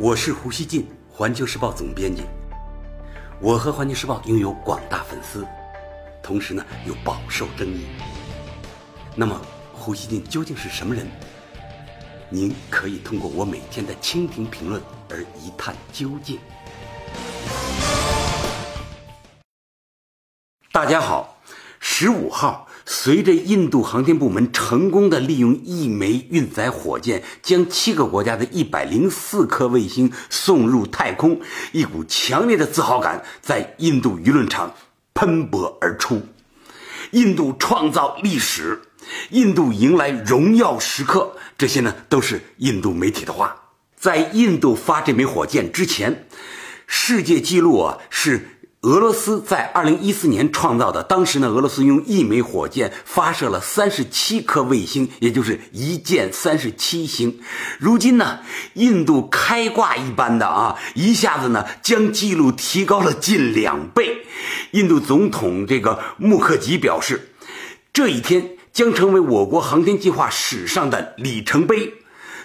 我是胡锡进，环球时报总编辑。我和环球时报拥有广大粉丝，同时呢又饱受争议。那么，胡锡进究竟是什么人？您可以通过我每天的蜻蜓评论而一探究竟。大家好，十五号。随着印度航天部门成功的利用一枚运载火箭，将七个国家的一百零四颗卫星送入太空，一股强烈的自豪感在印度舆论场喷薄而出。印度创造历史，印度迎来荣耀时刻，这些呢都是印度媒体的话。在印度发这枚火箭之前，世界纪录啊是。俄罗斯在二零一四年创造的，当时呢，俄罗斯用一枚火箭发射了三十七颗卫星，也就是一箭三十七星。如今呢，印度开挂一般的啊，一下子呢将记录提高了近两倍。印度总统这个穆克吉表示，这一天将成为我国航天计划史上的里程碑。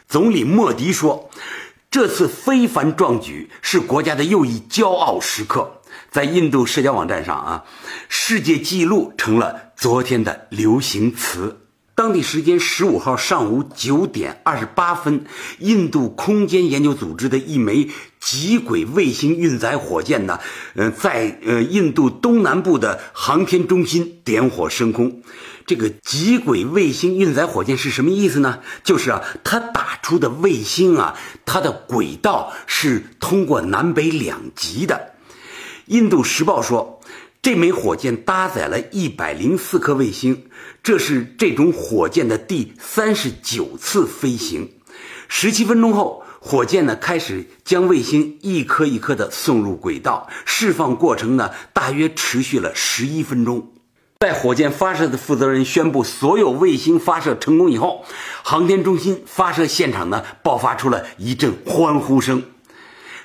总理莫迪说，这次非凡壮举是国家的又一骄傲时刻。在印度社交网站上啊，世界纪录成了昨天的流行词。当地时间十五号上午九点二十八分，印度空间研究组织的一枚极轨卫星运载火箭呢，呃，在呃印度东南部的航天中心点火升空。这个极轨卫星运载火箭是什么意思呢？就是啊，它打出的卫星啊，它的轨道是通过南北两极的。印度时报说，这枚火箭搭载了一百零四颗卫星，这是这种火箭的第三十九次飞行。十七分钟后，火箭呢开始将卫星一颗一颗的送入轨道，释放过程呢大约持续了十一分钟。在火箭发射的负责人宣布所有卫星发射成功以后，航天中心发射现场呢爆发出了一阵欢呼声。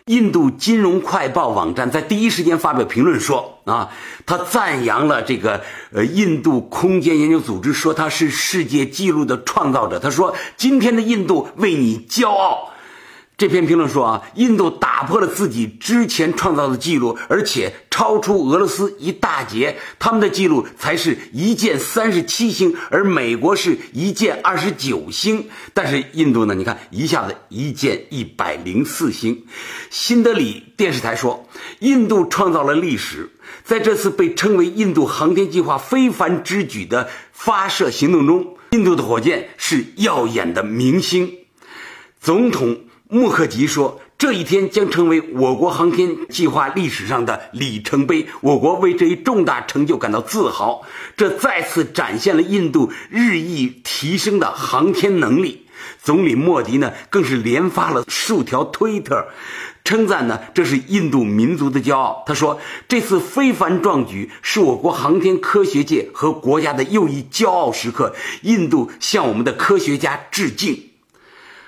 印度金融快报网站在第一时间发表评论说：“啊，他赞扬了这个呃印度空间研究组织，说他是世界纪录的创造者。他说，今天的印度为你骄傲。”这篇评论说啊，印度打破了自己之前创造的记录，而且超出俄罗斯一大截。他们的记录才是一箭三十七星，而美国是一箭二十九星。但是印度呢？你看一下子一箭一百零四星。新德里电视台说，印度创造了历史，在这次被称为印度航天计划非凡之举的发射行动中，印度的火箭是耀眼的明星。总统。穆克吉说：“这一天将成为我国航天计划历史上的里程碑，我国为这一重大成就感到自豪。这再次展现了印度日益提升的航天能力。”总理莫迪呢，更是连发了数条推特，称赞呢这是印度民族的骄傲。他说：“这次非凡壮举是我国航天科学界和国家的又一骄傲时刻，印度向我们的科学家致敬。”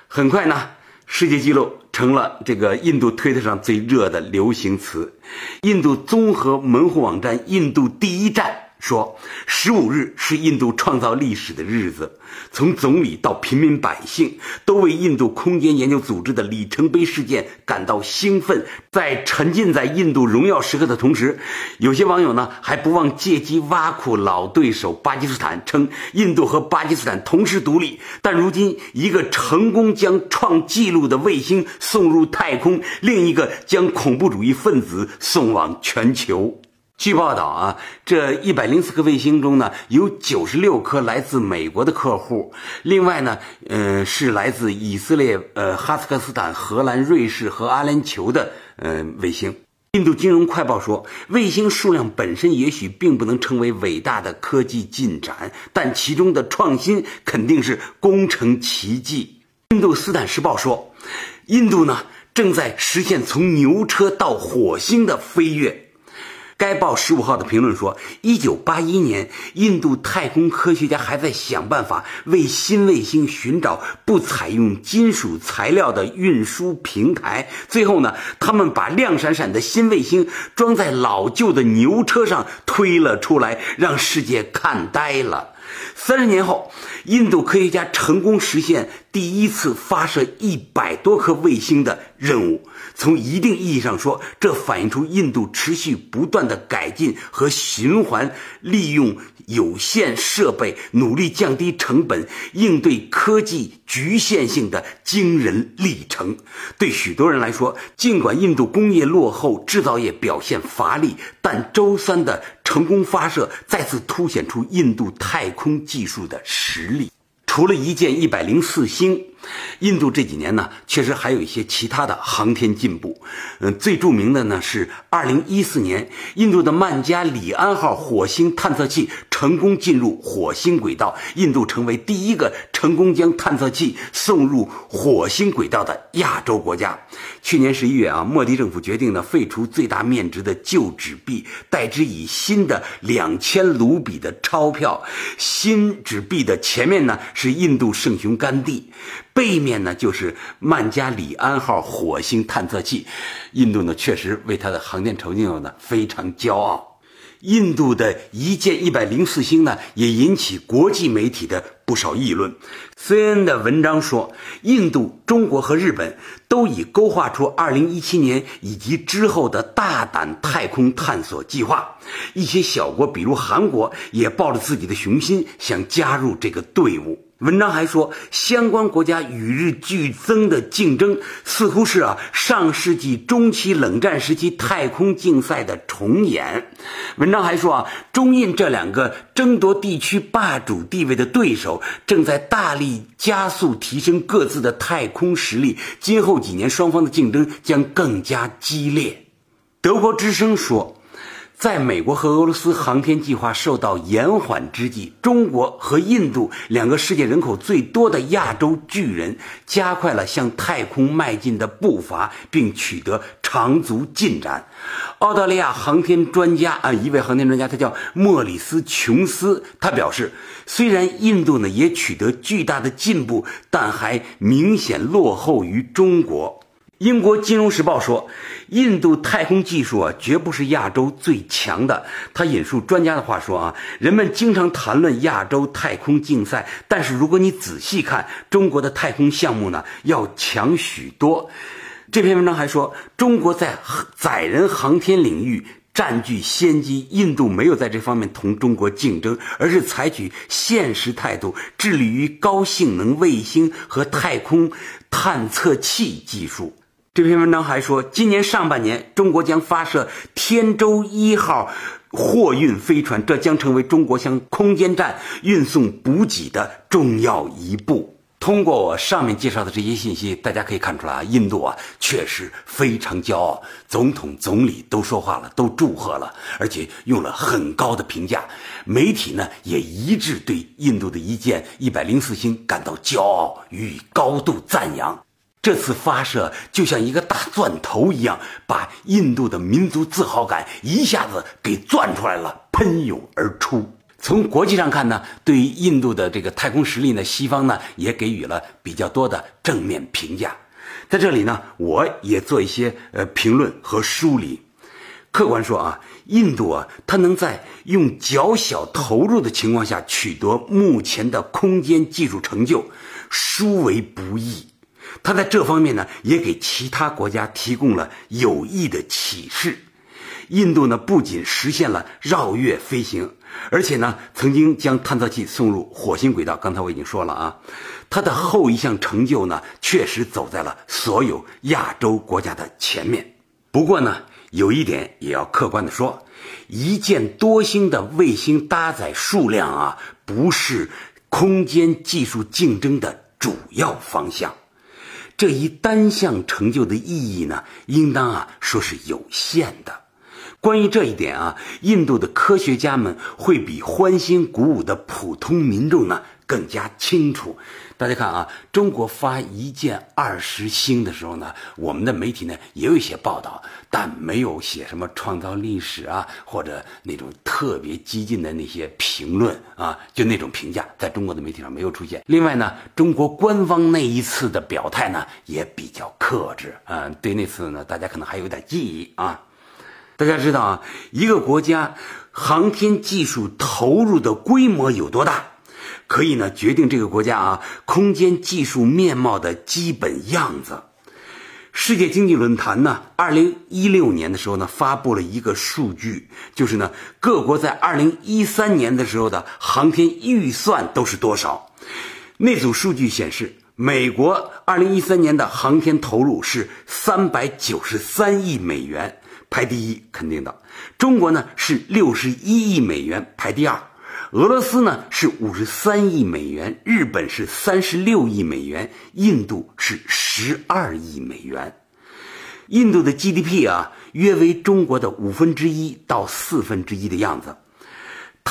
很快呢。世界纪录成了这个印度推特上最热的流行词。印度综合门户网站“印度第一站”。说，十五日是印度创造历史的日子，从总理到平民百姓都为印度空间研究组织的里程碑事件感到兴奋。在沉浸在印度荣耀时刻的同时，有些网友呢还不忘借机挖苦老对手巴基斯坦，称印度和巴基斯坦同时独立，但如今一个成功将创纪录的卫星送入太空，另一个将恐怖主义分子送往全球。据报道啊，这一百零四颗卫星中呢，有九十六颗来自美国的客户，另外呢，呃，是来自以色列、呃，哈萨克斯坦、荷兰、瑞士和阿联酋的呃卫星。印度金融快报说，卫星数量本身也许并不能成为伟大的科技进展，但其中的创新肯定是工程奇迹。印度斯坦时报说，印度呢正在实现从牛车到火星的飞跃。该报十五号的评论说，一九八一年，印度太空科学家还在想办法为新卫星寻找不采用金属材料的运输平台。最后呢，他们把亮闪闪的新卫星装在老旧的牛车上推了出来，让世界看呆了。三十年后，印度科学家成功实现第一次发射一百多颗卫星的任务。从一定意义上说，这反映出印度持续不断的改进和循环利用有限设备，努力降低成本，应对科技局限性的惊人历程。对许多人来说，尽管印度工业落后，制造业表现乏力，但周三的成功发射再次凸显出印度太空技术的实力。除了一件一百零四星。印度这几年呢，确实还有一些其他的航天进步。嗯，最著名的呢是二零一四年，印度的曼加里安号火星探测器成功进入火星轨道，印度成为第一个成功将探测器送入火星轨道的亚洲国家。去年十一月啊，莫迪政府决定呢废除最大面值的旧纸币，代之以新的两千卢比的钞票。新纸币的前面呢是印度圣雄甘地。背面呢就是曼加里安号火星探测器，印度呢确实为它的航天成就呢非常骄傲。印度的一箭一百零四星呢也引起国际媒体的不少议论。CNN 的文章说，印度、中国和日本都已勾画出二零一七年以及之后的大胆太空探索计划。一些小国，比如韩国，也抱着自己的雄心想加入这个队伍。文章还说，相关国家与日俱增的竞争，似乎是啊上世纪中期冷战时期太空竞赛的重演。文章还说啊，中印这两个争夺地区霸主地位的对手，正在大力加速提升各自的太空实力。今后几年，双方的竞争将更加激烈。德国之声说。在美国和俄罗斯航天计划受到延缓之际，中国和印度两个世界人口最多的亚洲巨人，加快了向太空迈进的步伐，并取得长足进展。澳大利亚航天专家啊，一位航天专家，他叫莫里斯·琼斯，他表示，虽然印度呢也取得巨大的进步，但还明显落后于中国。英国金融时报说，印度太空技术啊，绝不是亚洲最强的。他引述专家的话说啊，人们经常谈论亚洲太空竞赛，但是如果你仔细看，中国的太空项目呢，要强许多。这篇文章还说，中国在载人航天领域占据先机，印度没有在这方面同中国竞争，而是采取现实态度，致力于高性能卫星和太空探测器技术。这篇文章还说，今年上半年，中国将发射天舟一号货运飞船，这将成为中国向空间站运送补给的重要一步。通过我上面介绍的这些信息，大家可以看出来啊，印度啊确实非常骄傲，总统、总理都说话了，都祝贺了，而且用了很高的评价。媒体呢也一致对印度的一箭一百零四星感到骄傲，予以高度赞扬。这次发射就像一个大钻头一样，把印度的民族自豪感一下子给钻出来了，喷涌而出。从国际上看呢，对于印度的这个太空实力呢，西方呢也给予了比较多的正面评价。在这里呢，我也做一些呃评论和梳理。客观说啊，印度啊，它能在用较小投入的情况下取得目前的空间技术成就，殊为不易。他在这方面呢，也给其他国家提供了有益的启示。印度呢，不仅实现了绕月飞行，而且呢，曾经将探测器送入火星轨道。刚才我已经说了啊，它的后一项成就呢，确实走在了所有亚洲国家的前面。不过呢，有一点也要客观的说，一箭多星的卫星搭载数量啊，不是空间技术竞争的主要方向。这一单项成就的意义呢，应当啊说是有限的。关于这一点啊，印度的科学家们会比欢欣鼓舞的普通民众呢更加清楚。大家看啊，中国发一箭二十星的时候呢，我们的媒体呢也有一些报道，但没有写什么创造历史啊，或者那种特别激进的那些评论啊，就那种评价，在中国的媒体上没有出现。另外呢，中国官方那一次的表态呢也比较克制，嗯，对那次呢，大家可能还有点记忆啊。大家知道啊，一个国家航天技术投入的规模有多大？可以呢决定这个国家啊空间技术面貌的基本样子。世界经济论坛呢，二零一六年的时候呢，发布了一个数据，就是呢，各国在二零一三年的时候的航天预算都是多少？那组数据显示，美国二零一三年的航天投入是三百九十三亿美元，排第一，肯定的。中国呢是六十一亿美元，排第二。俄罗斯呢是五十三亿美元，日本是三十六亿美元，印度是十二亿美元。印度的 GDP 啊，约为中国的五分之一到四分之一的样子。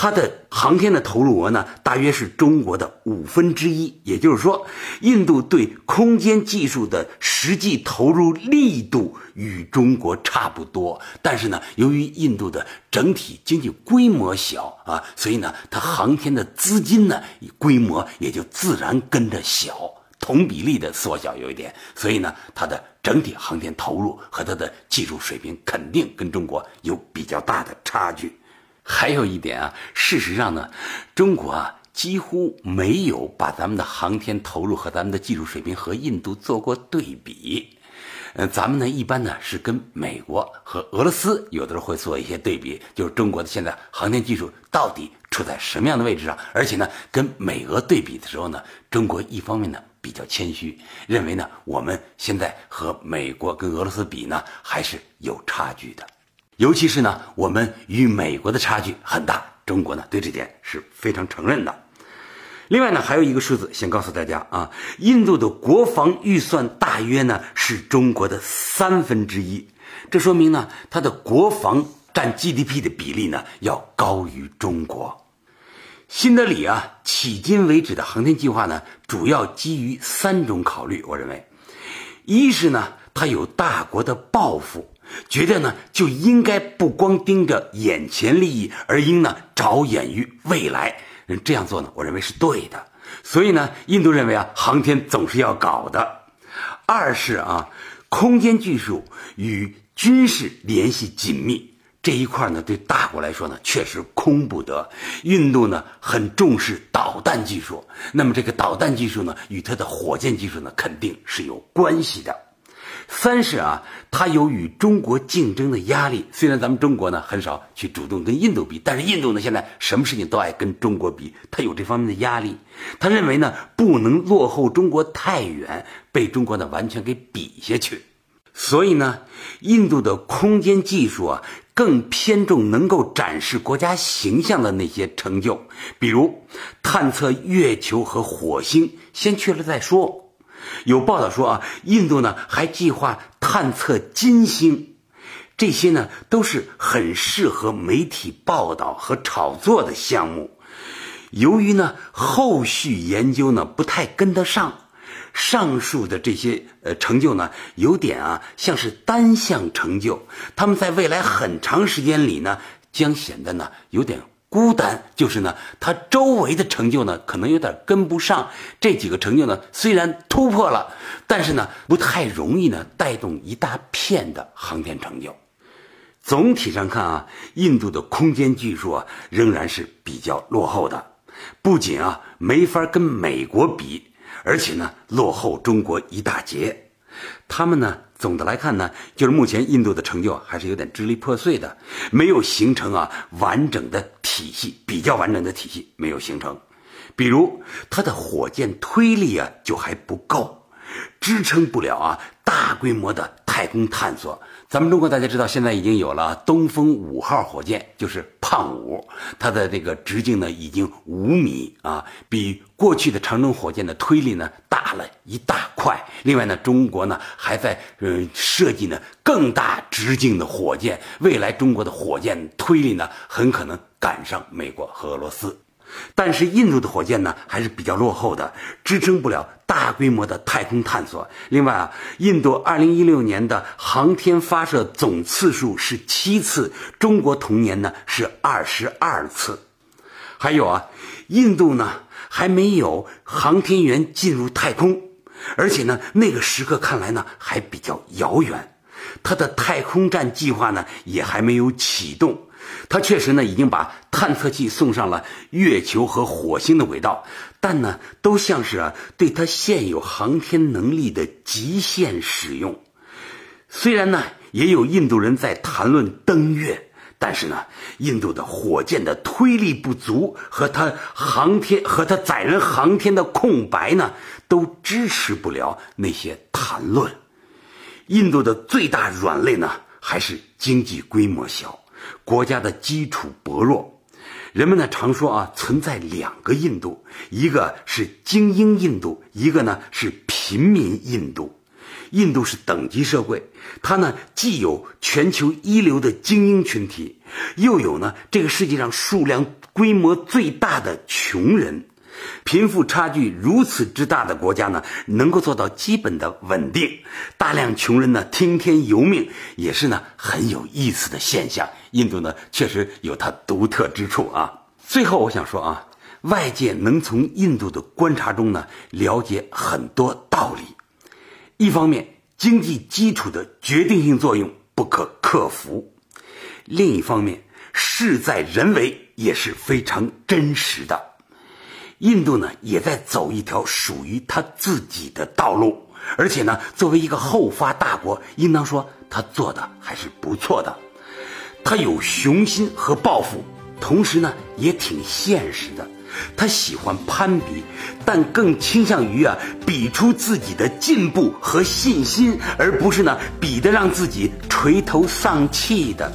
它的航天的投入额呢，大约是中国的五分之一。也就是说，印度对空间技术的实际投入力度与中国差不多。但是呢，由于印度的整体经济规模小啊，所以呢，它航天的资金呢规模也就自然跟着小，同比例的缩小有一点。所以呢，它的整体航天投入和它的技术水平肯定跟中国有比较大的差距。还有一点啊，事实上呢，中国啊几乎没有把咱们的航天投入和咱们的技术水平和印度做过对比。呃，咱们呢一般呢是跟美国和俄罗斯有的时候会做一些对比，就是中国的现在航天技术到底处在什么样的位置上？而且呢，跟美俄对比的时候呢，中国一方面呢比较谦虚，认为呢我们现在和美国跟俄罗斯比呢还是有差距的。尤其是呢，我们与美国的差距很大，中国呢对这点是非常承认的。另外呢，还有一个数字想告诉大家啊，印度的国防预算大约呢是中国的三分之一，这说明呢它的国防占 GDP 的比例呢要高于中国。新德里啊，迄今为止的航天计划呢，主要基于三种考虑，我认为，一是呢它有大国的抱负。觉得呢，就应该不光盯着眼前利益，而应呢着眼于未来。嗯这样做呢，我认为是对的。所以呢，印度认为啊，航天总是要搞的。二是啊，空间技术与军事联系紧密这一块呢，对大国来说呢，确实空不得。印度呢，很重视导弹技术，那么这个导弹技术呢，与它的火箭技术呢，肯定是有关系的。三是啊，它有与中国竞争的压力。虽然咱们中国呢很少去主动跟印度比，但是印度呢现在什么事情都爱跟中国比，它有这方面的压力。他认为呢不能落后中国太远，被中国呢完全给比下去。所以呢，印度的空间技术啊更偏重能够展示国家形象的那些成就，比如探测月球和火星，先去了再说。有报道说啊，印度呢还计划探测金星，这些呢都是很适合媒体报道和炒作的项目。由于呢后续研究呢不太跟得上，上述的这些呃成就呢有点啊像是单项成就，他们在未来很长时间里呢将显得呢有点。孤单就是呢，他周围的成就呢，可能有点跟不上。这几个成就呢，虽然突破了，但是呢，不太容易呢带动一大片的航天成就。总体上看啊，印度的空间技术啊，仍然是比较落后的，不仅啊没法跟美国比，而且呢落后中国一大截。他们呢，总的来看呢，就是目前印度的成就还是有点支离破碎的，没有形成啊完整的体系，比较完整的体系没有形成。比如它的火箭推力啊就还不够，支撑不了啊大规模的太空探索。咱们中国大家知道，现在已经有了东风五号火箭，就是胖五，它的这个直径呢已经五米啊，比过去的长征火箭的推力呢大了一大块。另外呢，中国呢还在嗯设计呢更大直径的火箭，未来中国的火箭推力呢很可能赶上美国和俄罗斯。但是印度的火箭呢还是比较落后的，支撑不了大规模的太空探索。另外啊，印度2016年的航天发射总次数是七次，中国同年呢是二十二次。还有啊，印度呢还没有航天员进入太空，而且呢那个时刻看来呢还比较遥远，它的太空站计划呢也还没有启动。他确实呢，已经把探测器送上了月球和火星的轨道，但呢，都像是啊对他现有航天能力的极限使用。虽然呢，也有印度人在谈论登月。但是呢，印度的火箭的推力不足和它航天和它载人航天的空白呢，都支持不了那些谈论。印度的最大软肋呢，还是经济规模小，国家的基础薄弱。人们呢常说啊，存在两个印度，一个是精英印度，一个呢是平民印度。印度是等级社会，它呢既有全球一流的精英群体，又有呢这个世界上数量规模最大的穷人，贫富差距如此之大的国家呢，能够做到基本的稳定，大量穷人呢听天由命，也是呢很有意思的现象。印度呢确实有它独特之处啊。最后我想说啊，外界能从印度的观察中呢了解很多道理。一方面，经济基础的决定性作用不可克服；另一方面，事在人为也是非常真实的。印度呢，也在走一条属于他自己的道路，而且呢，作为一个后发大国，应当说他做的还是不错的。他有雄心和抱负，同时呢，也挺现实的。他喜欢攀比，但更倾向于啊比出自己的进步和信心，而不是呢比得让自己垂头丧气的。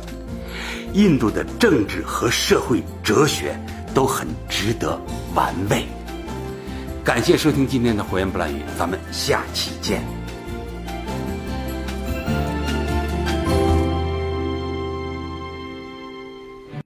印度的政治和社会哲学都很值得玩味。感谢收听今天的火焰不烂语，咱们下期见。